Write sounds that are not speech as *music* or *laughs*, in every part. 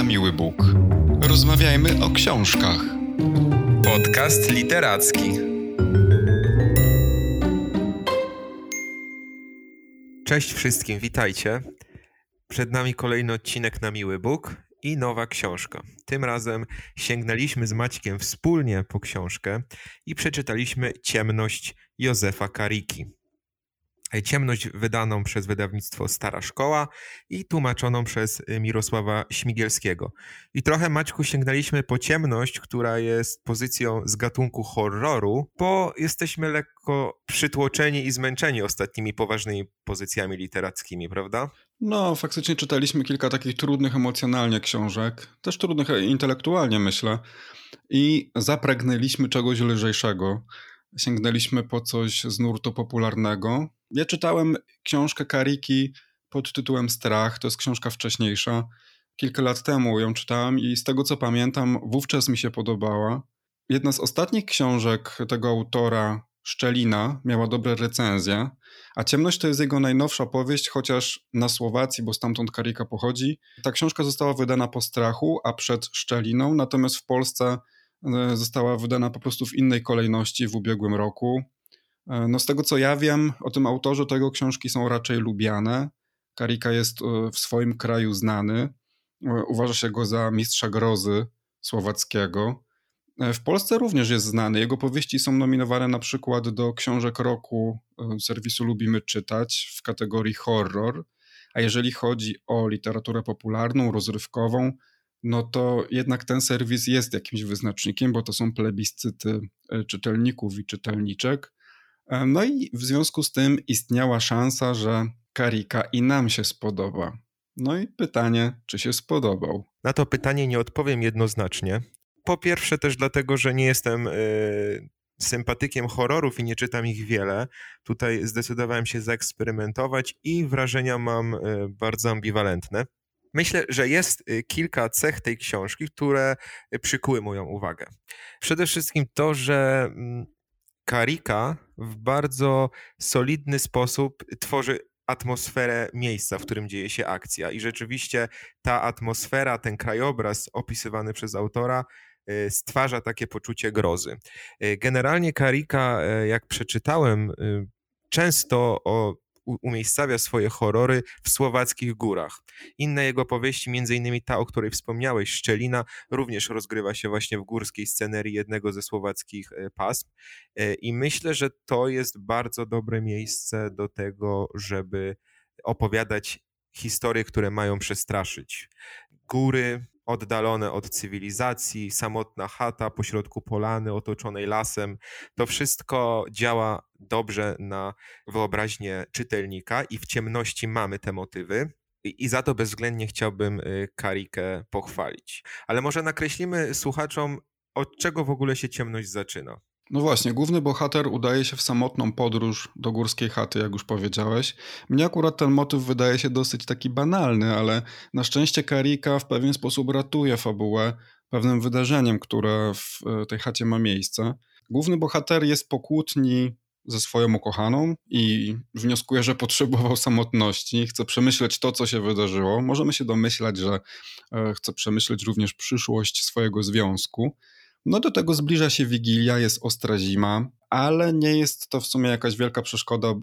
na miły Bóg. Rozmawiajmy o książkach. Podcast literacki. Cześć wszystkim, witajcie. Przed nami kolejny odcinek na miły Bóg i nowa książka. Tym razem sięgnęliśmy z Maćkiem wspólnie po książkę i przeczytaliśmy Ciemność Józefa Kariki. Ciemność wydaną przez wydawnictwo Stara Szkoła i tłumaczoną przez y, Mirosława Śmigielskiego. I trochę, Maćku, sięgnęliśmy po ciemność, która jest pozycją z gatunku horroru, bo jesteśmy lekko przytłoczeni i zmęczeni ostatnimi poważnymi pozycjami literackimi, prawda? No, faktycznie czytaliśmy kilka takich trudnych emocjonalnie książek, też trudnych intelektualnie, myślę, i zapragnęliśmy czegoś lżejszego. Sięgnęliśmy po coś z nurtu popularnego, ja czytałem książkę Kariki pod tytułem Strach, to jest książka wcześniejsza. Kilka lat temu ją czytałem i z tego co pamiętam, wówczas mi się podobała. Jedna z ostatnich książek tego autora, Szczelina, miała dobre recenzje, a Ciemność to jest jego najnowsza powieść, chociaż na Słowacji, bo stamtąd Karika pochodzi. Ta książka została wydana po strachu, a przed Szczeliną, natomiast w Polsce została wydana po prostu w innej kolejności w ubiegłym roku. E, no z tego co ja wiem o tym autorze, to jego książki są raczej lubiane. Karika jest e, w swoim kraju znany. E, uważa się go za mistrza grozy słowackiego. W Polsce również jest znany. Jego powieści są nominowane na przykład do książek roku serwisu Lubimy Czytać w kategorii horror. A jeżeli chodzi o literaturę popularną, rozrywkową, no to jednak ten serwis jest jakimś wyznacznikiem, bo to są plebiscyty czytelników i czytelniczek. E, no i w związku z tym istniała szansa, że Karika i nam się spodoba. No i pytanie, czy się spodobał? Na to pytanie nie odpowiem jednoznacznie. Po pierwsze też dlatego, że nie jestem yy, sympatykiem horrorów i nie czytam ich wiele. Tutaj zdecydowałem się zaeksperymentować i wrażenia mam yy, bardzo ambiwalentne. Myślę, że jest kilka cech tej książki, które przykuły moją uwagę. Przede wszystkim to, że mm, Karika w bardzo solidny sposób tworzy atmosferę miejsca, w którym dzieje się akcja. I rzeczywiście ta atmosfera, ten krajobraz opisywany przez autora y, stwarza takie poczucie grozy. Y, generalnie Karika, y, jak przeczytałem, często o umiejscawia swoje horrory w słowackich górach. Inne jego powieści, innymi ta, o której wspomniałeś, Szczelina, również rozgrywa się właśnie w górskiej scenerii jednego ze słowackich e, pasm e, i myślę, że to jest bardzo dobre miejsce do tego, żeby opowiadać historie, które mają przestraszyć. Góry, oddalone od cywilizacji, samotna chata pośrodku polany otoczonej lasem. To wszystko działa dobrze na wyobraźnię czytelnika i w ciemności mamy te motywy. I za to bezwzględnie chciałbym y, Karikę pochwalić. Ale może nakreślimy słuchaczom, od czego w ogóle się ciemność zaczyna. No właśnie, główny bohater udaje się w samotną podróż do górskiej chaty, jak już powiedziałeś. Mnie akurat ten motyw wydaje się dosyć taki banalny, ale na szczęście Karika w pewien sposób ratuje fabułę pewnym wydarzeniem, które w e, tej chacie ma miejsce. Główny bohater jest po kłótni ze swoją ukochaną i wnioskuje, że potrzebował samotności, chce przemyśleć to, co się wydarzyło. Możemy się domyślać, że e, chce przemyśleć również przyszłość swojego związku. No do tego zbliża się Wigilia, jest ostra zima, ale nie jest to w sumie jakaś wielka przeszkoda e,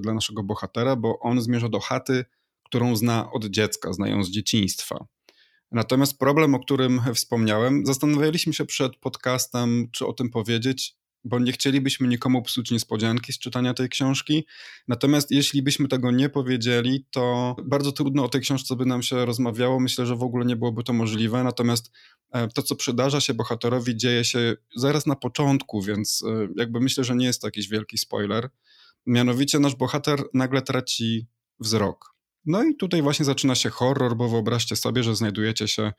dla naszego bohatera, bo on zmierza do chaty, którą zna od dziecka, znają z dzieciństwa. Natomiast problem, o którym wspomniałem, zastanawialiśmy się przed podcastem, czy o tym powiedzieć, bo nie chcielibyśmy nikomu psuć niespodzianki z czytania tej książki. Natomiast jeśli byśmy tego nie powiedzieli, to bardzo trudno o tej książce by nam się rozmawiało. Myślę, że w ogóle nie byłoby to możliwe. Natomiast to, co przydarza się bohaterowi, dzieje się zaraz na początku, więc e, jakby myślę, że nie jest to jakiś wielki spoiler. Mianowicie nasz bohater nagle traci wzrok. No i tutaj właśnie zaczyna się horror, bo wyobraźcie sobie, że znajdujecie się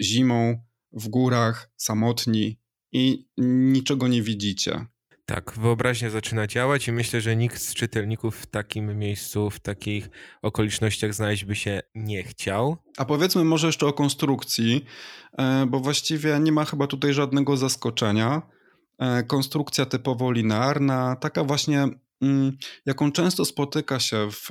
zimą w górach, samotni, i niczego nie widzicie. Tak, wyobraźnia zaczyna działać i myślę, że nikt z czytelników w takim miejscu, w takich okolicznościach znaleźć by się nie chciał. A powiedzmy może jeszcze o konstrukcji, e, bo właściwie nie ma chyba tutaj żadnego zaskoczenia. E, konstrukcja typowo linearna, taka właśnie, mm, jaką często spotyka się w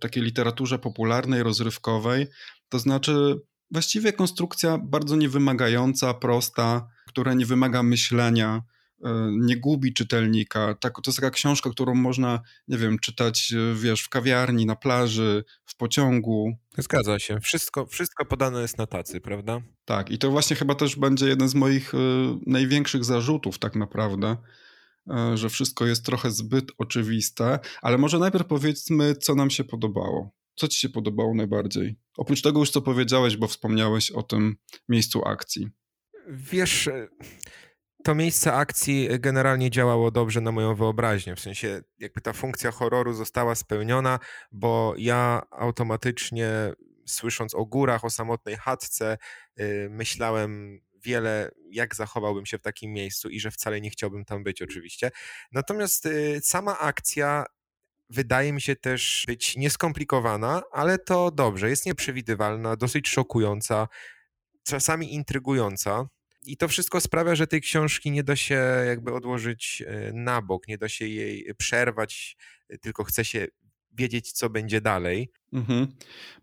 takiej literaturze popularnej, rozrywkowej, to znaczy właściwie konstrukcja bardzo niewymagająca, prosta, która nie wymaga myślenia, e, nie gubi czytelnika. Tak, to jest taka książka, którą można, nie wiem, czytać, e, wiesz, w kawiarni, na plaży, w pociągu. Zgadza się. Wszystko, wszystko podane jest na tacy, prawda? Tak, i to właśnie chyba też będzie jeden z moich y, największych zarzutów tak naprawdę, że wszystko jest trochę zbyt oczywiste, ale może najpierw powiedzmy, co nam się podobało. Co ci się podobało najbardziej? Oprócz tego już, co powiedziałeś, bo wspomniałeś o tym miejscu akcji. Wiesz, to miejsce akcji generalnie działało dobrze na moją wyobraźnię. W sensie, jakby ta funkcja horroru została spełniona, bo ja automatycznie, słysząc o górach, o samotnej chatce, yy, myślałem wiele, jak zachowałbym się w takim miejscu i że wcale nie chciałbym tam być, oczywiście. Natomiast yy, sama akcja wydaje mi się też być nieskomplikowana, ale to dobrze, jest nieprzewidywalna, dosyć szokująca, czasami intrygująca. I to wszystko sprawia, że tej książki nie da się jakby odłożyć e, na bok, nie da się jej przerwać, e, tylko chce się wiedzieć, co będzie dalej. Mhm.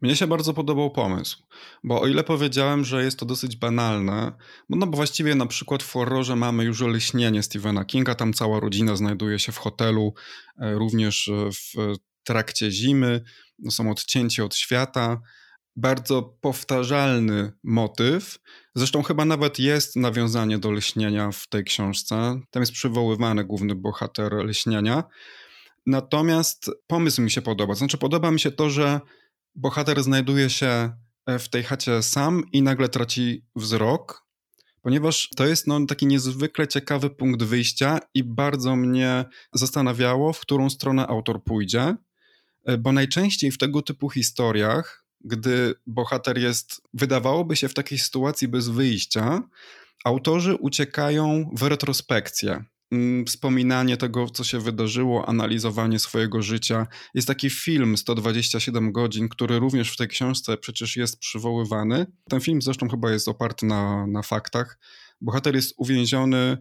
Mnie się bardzo podobał pomysł, bo o ile powiedziałem, że jest to dosyć banalne, no bo właściwie na przykład w horrorze mamy już oleśnienie Stephena Kinga, tam cała rodzina znajduje się w hotelu, e, również w trakcie zimy, są odcięci od świata, bardzo powtarzalny motyw. Zresztą chyba nawet jest nawiązanie do leśnienia w tej książce. Tam jest przywoływany główny bohater leśnienia. Natomiast pomysł mi się podoba. Znaczy, podoba mi się to, że bohater znajduje się e, w tej chacie sam i nagle traci wzrok, ponieważ to jest no, taki niezwykle ciekawy punkt wyjścia i bardzo mnie zastanawiało, w którą stronę autor pójdzie, e, bo najczęściej w tego typu historiach gdy bohater jest, wydawałoby się, w takiej sytuacji bez wyjścia, autorzy uciekają w retrospekcję. Mm, wspominanie tego, co się wydarzyło, analizowanie swojego życia. Jest taki film 127 godzin, który również w tej książce przecież jest przywoływany. Ten film zresztą chyba jest oparty na, na faktach. Bohater jest uwięziony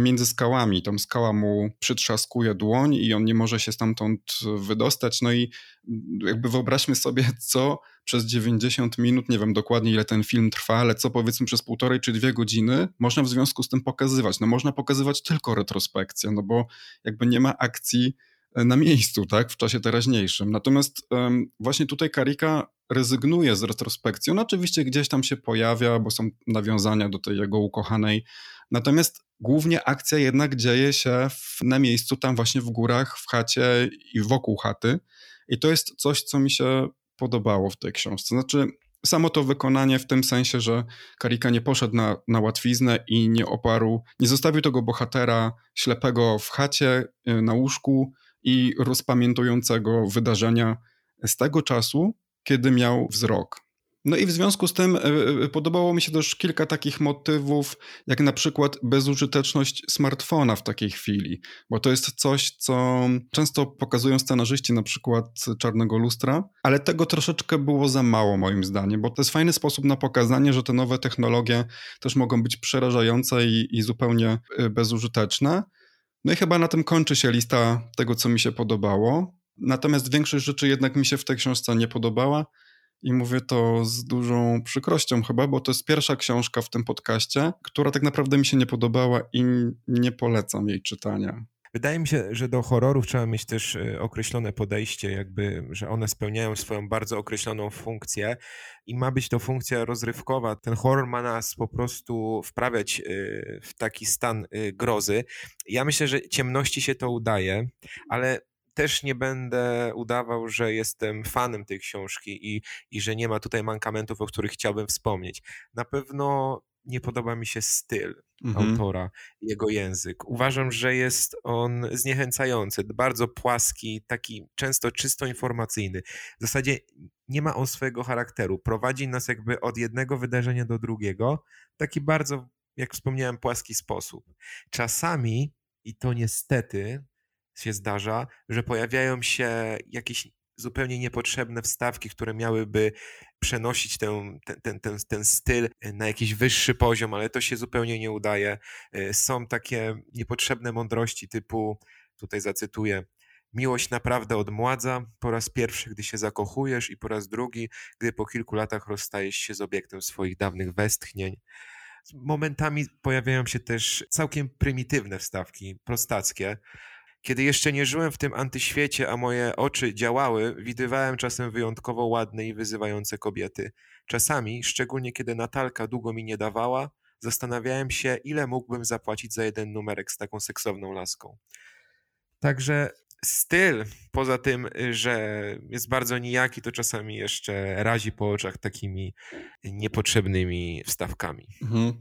między skałami. Tam skała mu przytrzaskuje dłoń i on nie może się stamtąd wydostać. No i jakby wyobraźmy sobie, co przez 90 minut, nie wiem dokładnie ile ten film trwa, ale co powiedzmy przez półtorej czy dwie godziny można w związku z tym pokazywać. No można pokazywać tylko retrospekcję, no bo jakby nie ma akcji e, na miejscu, tak, w czasie teraźniejszym. Natomiast um, właśnie tutaj Karika rezygnuje z retrospekcją. No oczywiście gdzieś tam się pojawia, bo są nawiązania do tej jego ukochanej Natomiast głównie akcja jednak dzieje się w, na miejscu, tam właśnie w górach, w chacie i wokół chaty. I to jest coś, co mi się podobało w tej książce. Znaczy, samo to wykonanie w tym sensie, że Karika nie poszedł na, na łatwiznę i nie oparł, nie zostawił tego bohatera ślepego w chacie, y, na łóżku i rozpamiętującego wydarzenia z tego czasu, kiedy miał wzrok. No i w związku z tym e, e, podobało mi się też kilka takich motywów, jak na przykład bezużyteczność smartfona w takiej chwili, bo to jest coś, co często pokazują scenarzyści, na przykład Czarnego Lustra, ale tego troszeczkę było za mało moim zdaniem, bo to jest fajny sposób na pokazanie, że te nowe technologie też mogą być przerażające i, i zupełnie e, bezużyteczne. No i chyba na tym kończy się lista tego, co mi się podobało. Natomiast większość rzeczy jednak mi się w tej książce nie podobała. I mówię to z dużą przykrością chyba, bo to jest pierwsza książka w tym podcaście, która tak naprawdę mi się nie podobała i nie polecam jej czytania. Wydaje mi się, że do horrorów trzeba mieć też e, określone podejście, jakby, że one spełniają swoją bardzo określoną funkcję i ma być to funkcja rozrywkowa. Ten horror ma nas po prostu wprawiać e, w taki stan e, grozy. Ja myślę, że ciemności się to udaje, ale też nie będę udawał, że jestem fanem tej książki i, i że nie ma tutaj mankamentów, o których chciałbym wspomnieć. Na pewno nie podoba mi się styl mhm. autora, jego język. Uważam, że jest on zniechęcający, bardzo płaski, taki często czysto informacyjny. W zasadzie nie ma on swojego charakteru. Prowadzi nas jakby od jednego wydarzenia do drugiego, taki bardzo, jak wspomniałem, płaski sposób. Czasami, i to niestety, się zdarza, że pojawiają się jakieś zupełnie niepotrzebne wstawki, które miałyby przenosić ten, ten, ten, ten styl na jakiś wyższy poziom, ale to się zupełnie nie udaje. Y, są takie niepotrzebne mądrości typu, tutaj zacytuję, Miłość naprawdę odmładza, po raz pierwszy, gdy się zakochujesz, i po raz drugi, gdy po kilku latach rozstajesz się z obiektem swoich dawnych westchnień. Momentami pojawiają się też całkiem prymitywne wstawki, prostackie. Kiedy jeszcze nie żyłem w tym antyświecie, a moje oczy działały, widywałem czasem wyjątkowo ładne i wyzywające kobiety. Czasami, szczególnie kiedy Natalka długo mi nie dawała, zastanawiałem się, ile mógłbym zapłacić za jeden numerek z taką seksowną laską. Także styl, poza tym, że jest bardzo nijaki, to czasami jeszcze razi po oczach takimi niepotrzebnymi wstawkami. Mhm.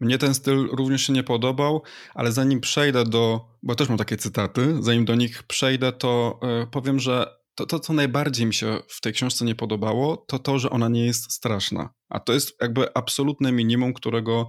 Mnie ten styl również się nie podobał, ale zanim przejdę do, bo też mam takie cytaty, zanim do nich przejdę, to e, powiem, że to, to, co najbardziej mi się w tej książce nie podobało, to to, że ona nie jest straszna. A to jest jakby absolutne minimum, którego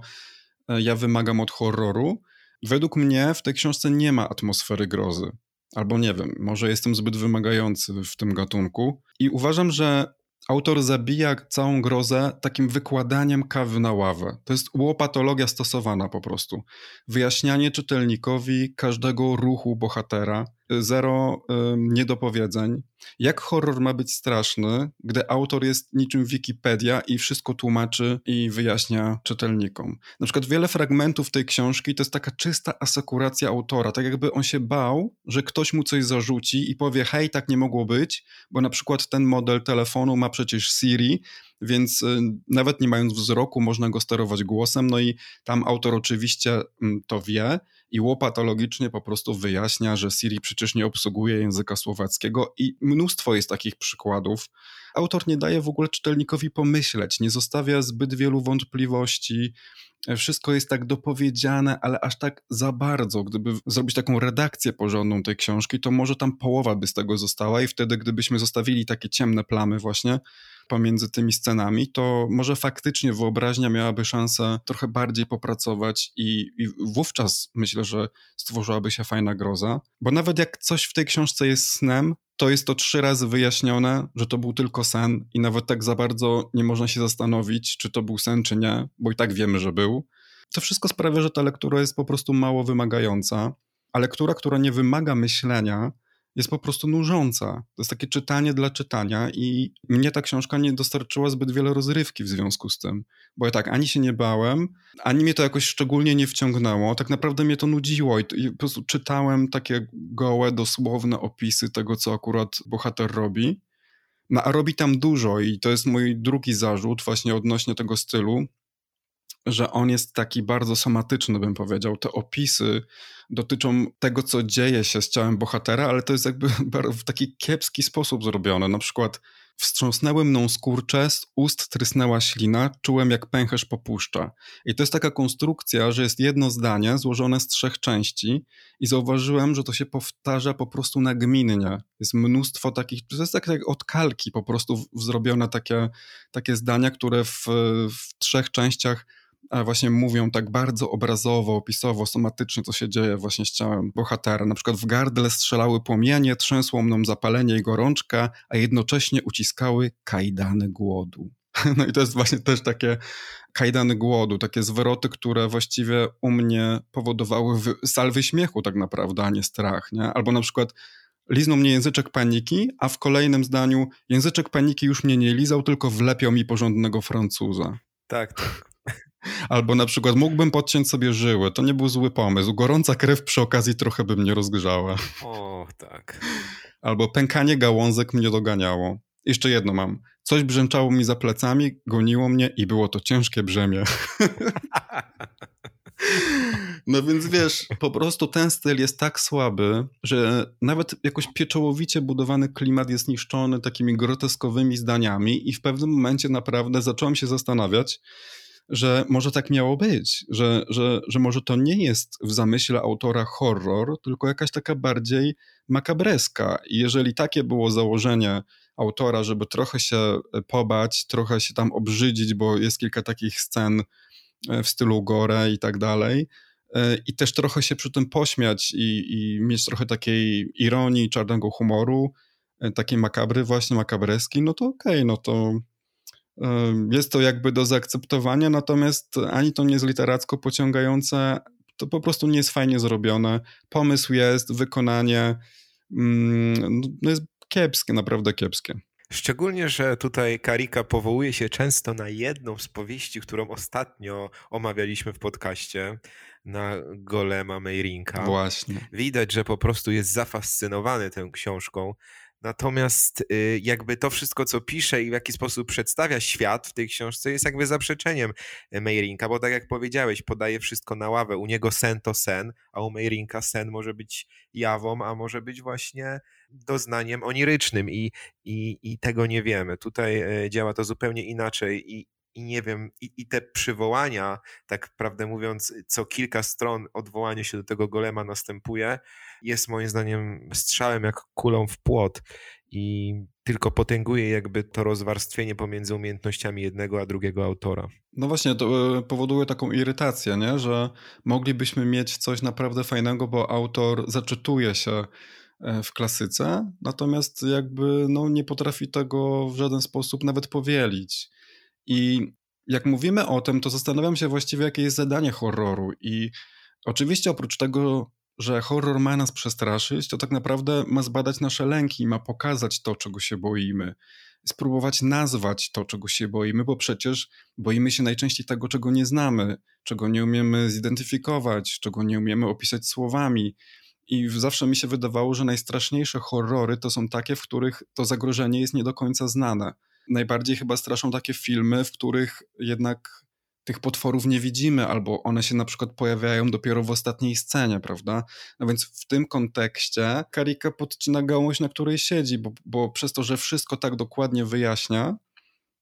e, ja wymagam od horroru. Według mnie w tej książce nie ma atmosfery grozy. Albo nie wiem, może jestem zbyt wymagający w tym gatunku. I uważam, że autor zabija całą grozę takim wykładaniem kawy na ławę. To jest łopatologia stosowana po prostu. Wyjaśnianie czytelnikowi każdego ruchu bohatera, zero niedopowiedzeń. Jak horror ma być straszny, gdy autor jest niczym Wikipedia i wszystko tłumaczy i wyjaśnia czytelnikom? Na przykład wiele fragmentów tej książki to jest taka czysta asekuracja autora, tak jakby on się bał, że ktoś mu coś zarzuci i powie, hej, tak nie mogło być, bo na przykład ten model telefonu ma przecież Siri, więc y, nawet nie mając wzroku można go sterować głosem, no i tam autor oczywiście mm, to wie, i łopatologicznie po prostu wyjaśnia, że Siri przecież nie obsługuje języka słowackiego i mnóstwo jest takich przykładów. Autor nie daje w ogóle czytelnikowi pomyśleć, nie zostawia zbyt wielu wątpliwości. Wszystko jest tak dopowiedziane, ale aż tak za bardzo. Gdyby zrobić taką redakcję porządną tej książki, to może tam połowa by z tego została i wtedy, gdybyśmy zostawili takie ciemne plamy właśnie, pomiędzy tymi scenami, to może faktycznie wyobraźnia miałaby szansę trochę bardziej popracować i, i wówczas myślę, że stworzyłaby się fajna groza. Bo nawet jak coś w tej książce jest snem, to jest to trzy razy wyjaśnione, że to był tylko sen i nawet tak za bardzo nie można się zastanowić, czy to był sen, czy nie, bo i tak wiemy, że był. To wszystko sprawia, że ta lektura jest po prostu mało wymagająca, a lektura, która nie wymaga myślenia, jest po prostu nużąca. To jest takie czytanie dla czytania i mnie ta książka nie dostarczyła zbyt wiele rozrywki w związku z tym. Bo ja tak, ani się nie bałem, ani mnie to jakoś szczególnie nie wciągnęło. Tak naprawdę mnie to nudziło i, i po prostu czytałem takie gołe, dosłowne opisy tego, co akurat bohater robi. No, a robi tam dużo i to jest mój drugi zarzut właśnie odnośnie tego stylu, że on jest taki bardzo somatyczny, bym powiedział. Te opisy dotyczą tego, co dzieje się z ciałem bohatera, ale to jest jakby *laughs* w taki kiepski sposób zrobione. Na przykład wstrząsnęły mną skurcze, z ust trysnęła ślina, czułem jak pęcherz popuszcza. I to jest taka konstrukcja, że jest jedno zdanie złożone z trzech części i zauważyłem, że to się powtarza po prostu nagminnie. Jest mnóstwo takich, to jest tak jak od kalki po prostu zrobione takie, takie zdania, które w, w trzech częściach właśnie mówią tak bardzo obrazowo, opisowo, somatycznie, co się dzieje właśnie z ciałem bohatera. Na przykład w gardle strzelały płomienie, trzęsło mną zapalenie i gorączka, a jednocześnie uciskały kajdany głodu. *laughs* No i to jest właśnie też takie kajdany głodu, takie zwroty, które właściwie u mnie powodowały salwy śmiechu tak naprawdę, a nie strach, nie? Albo na przykład liznął mnie języczek paniki, a w kolejnym zdaniu języczek paniki już mnie nie lizał, tylko wlepiał mi porządnego Francuza. Tak, tak. Albo na przykład mógłbym podciąć sobie żyły. To nie był zły pomysł. Gorąca krew przy okazji trochę by mnie rozgrzała. O, tak. Albo pękanie gałązek mnie doganiało. Jeszcze jedno mam. Coś brzęczało mi za plecami, goniło mnie i było to ciężkie brzemię. *laughs* No więc wiesz, po prostu ten styl jest tak słaby, że nawet jakoś pieczołowicie budowany klimat jest niszczony takimi groteskowymi zdaniami i w pewnym momencie naprawdę zacząłem się zastanawiać, że może tak miało być, że, że, że może to nie jest w zamyśle autora horror, tylko jakaś taka bardziej makabreska. I jeżeli takie było założenie autora, żeby trochę się e, pobać, trochę się tam obrzydzić, bo jest kilka takich scen e, w stylu gore i tak dalej, e, i też trochę się przy tym pośmiać i, i mieć trochę takiej ironii, czarnego humoru, takiej makabry, właśnie makabreski, no to okej, okay, no to jest to jakby do zaakceptowania, natomiast ani to nie jest literacko pociągające, to po prostu nie jest fajnie zrobione. Pomysł jest, wykonanie mm, no jest kiepskie, naprawdę kiepskie. Szczególnie, że tutaj Karika powołuje się często na jedną z powieści, którą ostatnio omawialiśmy w podcaście, na Golema Meirinka. Właśnie. Widać, że po prostu jest zafascynowany tą książką. Natomiast y, jakby to wszystko, co pisze i w jaki sposób przedstawia świat w tej książce jest jakby zaprzeczeniem Meirinka, bo tak jak powiedziałeś, podaje wszystko na ławę. U niego sen to sen, a u Meirinka sen może być jawą, a może być właśnie doznaniem onirycznym i, i, i tego nie wiemy. Tutaj e, działa to zupełnie inaczej i, i nie wiem, i, i, te przywołania, tak prawdę mówiąc, co kilka stron odwołanie się do tego golema następuje, jest moim zdaniem strzałem jak kulą w płot i tylko potęguje jakby to rozwarstwienie pomiędzy umiejętnościami jednego a drugiego autora. No właśnie, to e, powoduje taką irytację, nie? że moglibyśmy mieć coś naprawdę fajnego, bo autor zaczytuje się e, w klasyce, natomiast jakby no, nie potrafi tego w żaden sposób nawet powielić. I jak mówimy o tym, to zastanawiam się właściwie, jakie jest zadanie horroru. I oczywiście oprócz tego, że horror ma nas przestraszyć, to tak naprawdę ma zbadać nasze lęki, ma pokazać to, czego się boimy. Spróbować nazwać to, czego się boimy, bo przecież boimy się najczęściej tego, czego nie znamy, czego nie umiemy zidentyfikować, czego nie umiemy opisać słowami. I zawsze mi się wydawało, że najstraszniejsze horrory to są takie, w których to zagrożenie jest nie do końca znane najbardziej chyba straszą takie filmy, w których jednak tych potworów nie widzimy, albo one się na przykład pojawiają dopiero w ostatniej scenie, prawda? No więc w tym kontekście Karika podcina gałąź, na której siedzi, bo, bo przez to, że wszystko tak dokładnie wyjaśnia,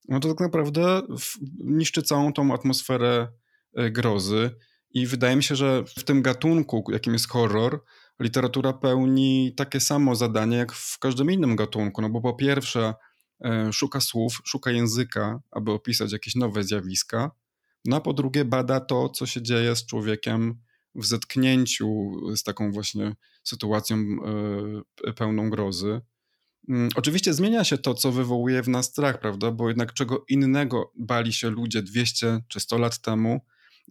no to tak naprawdę niszczy całą tą atmosferę e, grozy. I wydaje mi się, że w tym gatunku, jakim jest horror, literatura pełni takie samo zadanie jak w każdym innym gatunku. No bo po pierwsze, szuka słów, szuka języka, aby opisać jakieś nowe zjawiska, no a po drugie bada to, co się dzieje z człowiekiem w zetknięciu z taką właśnie sytuacją e, pełną grozy. Mm, oczywiście zmienia się to, co wywołuje w nas strach, prawda? Bo jednak czego innego bali się ludzie 200 czy 100 lat temu,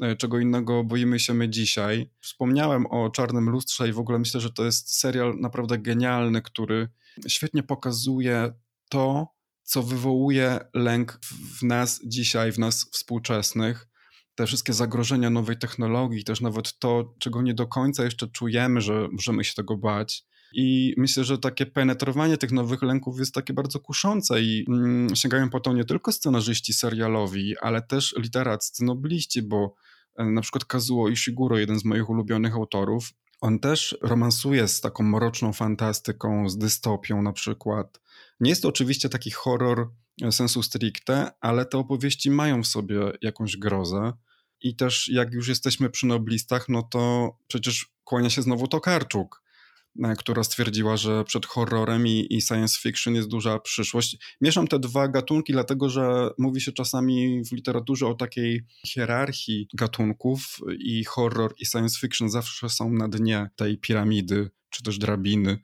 e, czego innego boimy się my dzisiaj. Wspomniałem o Czarnym Lustrze i w ogóle myślę, że to jest serial naprawdę genialny, który świetnie pokazuje to, co wywołuje lęk w nas dzisiaj, w nas współczesnych. Te wszystkie zagrożenia nowej technologii, też nawet to, czego nie do końca jeszcze czujemy, że możemy się tego bać. I myślę, że takie penetrowanie tych nowych lęków jest takie bardzo kuszące i mm, sięgają po to nie tylko scenarzyści serialowi, ale też literaccy nobliści, bo e, na przykład Kazuo Ishiguro, jeden z moich ulubionych autorów, on też romansuje z taką mroczną fantastyką, z dystopią na przykład. Nie jest to oczywiście taki horror e, sensu stricte, ale te opowieści mają w sobie jakąś grozę. I też jak już jesteśmy przy noblistach, no to przecież kłania się znowu Tokarczuk, która stwierdziła, że przed horrorem i, i, science fiction jest duża przyszłość. Mieszam te dwa gatunki, dlatego że mówi się czasami w literaturze o takiej hierarchii gatunków i horror i science fiction zawsze są na dnie tej piramidy czy też drabiny.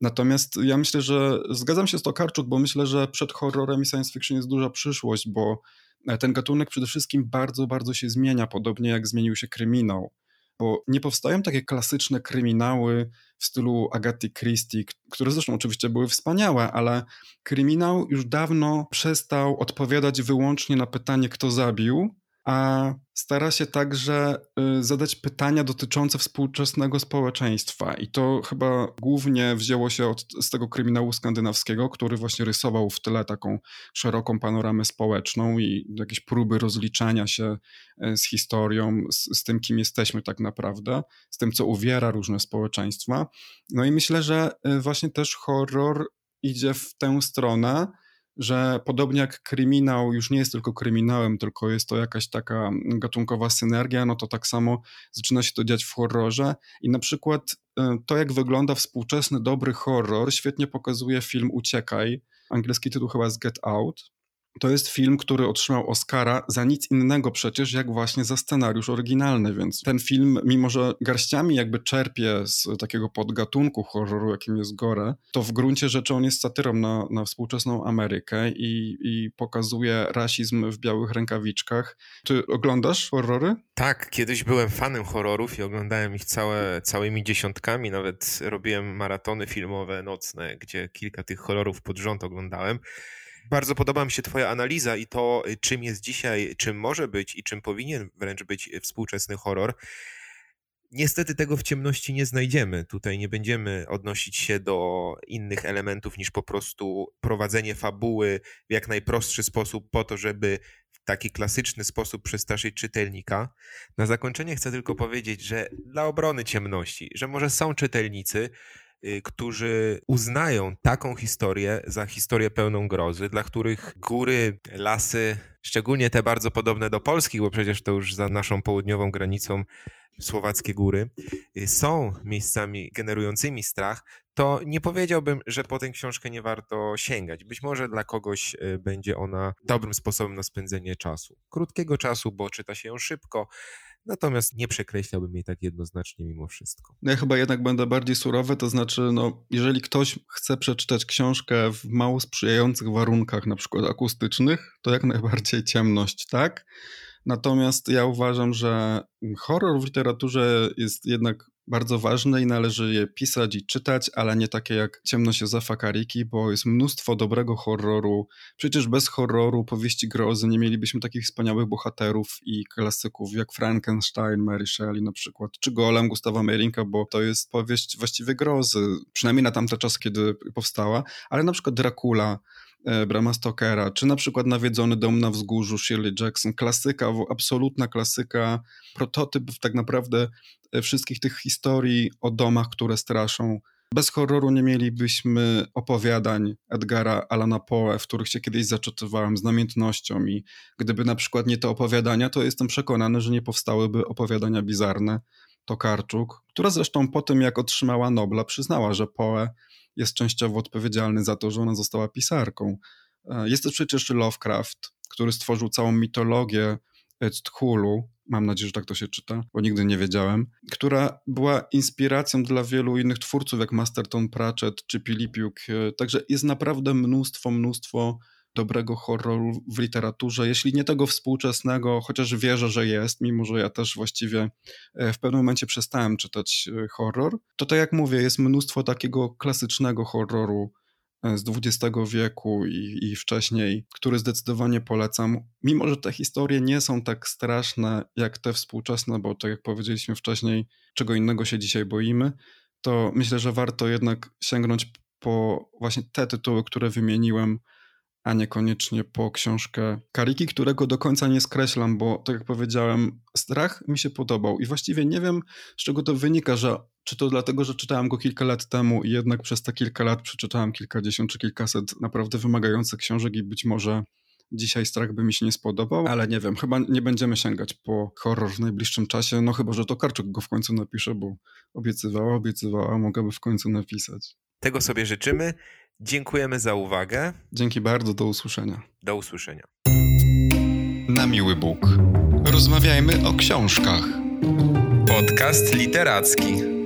Natomiast ja myślę, że zgadzam się z Tokarczuk, bo myślę, że przed horrorem i science fiction jest duża przyszłość, bo e, ten gatunek przede wszystkim bardzo, bardzo się zmienia, podobnie jak zmienił się kryminał. Bo nie powstają takie klasyczne kryminały w stylu Agaty Christie, które zresztą oczywiście były wspaniałe, ale kryminał już dawno przestał odpowiadać wyłącznie na pytanie, kto zabił, a stara się także y, zadać pytania dotyczące współczesnego społeczeństwa. I to chyba głównie wzięło się od, z tego kryminału skandynawskiego, który właśnie rysował w tyle taką szeroką panoramę społeczną i jakieś próby rozliczania się y, z historią, z, z tym, kim jesteśmy tak naprawdę, z tym, co uwiera różne społeczeństwa. No i myślę, że y, właśnie też horror idzie w tę stronę że podobnie jak kryminał już nie jest tylko kryminałem, tylko jest to jakaś taka gatunkowa synergia, no to tak samo zaczyna się to dziać w horrorze. I na przykład e, to, jak wygląda współczesny dobry horror, świetnie pokazuje film Uciekaj. Angielski tytuł chyba jest Get Out. To jest film, który otrzymał Oscara za nic innego przecież, jak właśnie za scenariusz oryginalny, więc ten film, mimo że garściami jakby czerpie z takiego podgatunku horroru, jakim jest Gore, to w gruncie rzeczy on jest satyrą na, na współczesną Amerykę i, i pokazuje rasizm w białych rękawiczkach. Ty oglądasz horrory? Tak, kiedyś byłem fanem horrorów i oglądałem ich całe, całymi dziesiątkami, nawet robiłem maratony filmowe nocne, gdzie kilka tych horrorów pod rząd oglądałem. Bardzo podoba mi się Twoja analiza i to, y, czym jest dzisiaj, czym może być i czym powinien wręcz być współczesny horror. Niestety tego w ciemności nie znajdziemy. Tutaj nie będziemy odnosić się do innych elementów niż po prostu prowadzenie fabuły w jak najprostszy sposób, po to, żeby w taki klasyczny sposób przestraszyć czytelnika. Na zakończenie chcę tylko powiedzieć, że dla obrony ciemności, że może są czytelnicy, Y, którzy uznają taką historię za historię pełną grozy, dla których góry, lasy, szczególnie te bardzo podobne do polskich, bo przecież to już za naszą południową granicą słowackie góry, y, są miejscami generującymi strach, to nie powiedziałbym, że po tę książkę nie warto sięgać. Być może dla kogoś y, będzie ona dobrym sposobem na spędzenie czasu. Krótkiego czasu, bo czyta się ją szybko, Natomiast nie przekreślałbym jej tak jednoznacznie mimo wszystko. No ja chyba jednak będę bardziej surowy, to znaczy, no, jeżeli ktoś chce przeczytać książkę w mało sprzyjających warunkach, na przykład akustycznych, to jak *laughs* najbardziej ciemność, tak? Natomiast ja uważam, że horror w literaturze jest jednak bardzo ważne i należy je pisać i czytać, ale nie takie jak Ciemność Józefa Kariki, bo jest mnóstwo dobrego horroru. Przecież bez horroru, powieści grozy nie mielibyśmy takich wspaniałych bohaterów i klasyków jak Frankenstein, Mary Shelley na przykład, czy Golem Gustawa Meirinka, bo to jest powieść właściwie grozy, przynajmniej na tamte czas, kiedy powstała, ale na przykład Dracula, Brama Stokera, czy na przykład Nawiedzony dom na wzgórzu Shirley Jackson, klasyka, absolutna klasyka, prototyp tak naprawdę e, wszystkich tych historii o domach, które straszą. Bez horroru nie mielibyśmy opowiadań Edgara Alana Poe, w których się kiedyś zaczytywałem z namiętnością i gdyby na przykład nie te opowiadania, to jestem przekonany, że nie powstałyby opowiadania bizarne Tokarczuk, która zresztą po tym, jak otrzymała Nobla, przyznała, że Poe jest częściowo odpowiedzialny za to, że ona została pisarką. E, jest też przecież Lovecraft, który stworzył całą mitologię Cthulhu, mam nadzieję, że tak to się czyta, bo nigdy nie wiedziałem, która była inspiracją dla wielu innych twórców, jak Masterton Pratchett czy Pilipiuk. E, także jest naprawdę mnóstwo, mnóstwo dobrego horroru w literaturze, jeśli nie tego współczesnego, chociaż wierzę, że jest, mimo że ja też właściwie e, w pewnym momencie przestałem czytać e, horror, to tak jak mówię, jest mnóstwo takiego klasycznego horroru e, z XX wieku i, i wcześniej, który zdecydowanie polecam. Mimo, że te historie nie są tak straszne jak te współczesne, bo tak jak powiedzieliśmy wcześniej, czego innego się dzisiaj boimy, to myślę, że warto jednak sięgnąć po właśnie te tytuły, które wymieniłem, a niekoniecznie po książkę Kariki, którego do końca nie skreślam, bo tak jak powiedziałem, strach mi się podobał i właściwie nie wiem, z czego to wynika, że czy to dlatego, że czytałem go kilka lat temu i jednak przez te kilka lat przeczytałem kilkadziesiąt czy kilkaset naprawdę wymagających książek i być może dzisiaj strach by mi się nie spodobał, ale nie wiem, chyba nie będziemy sięgać po horror w najbliższym czasie, no chyba, że to Karczuk go w końcu napisze, bo obiecywała, obiecywała, mogłaby w końcu napisać. Tego sobie życzymy. Dziękujemy za uwagę. Dzięki bardzo, do usłyszenia. Do usłyszenia. Na miły Bóg. Rozmawiajmy o książkach. Podcast literacki.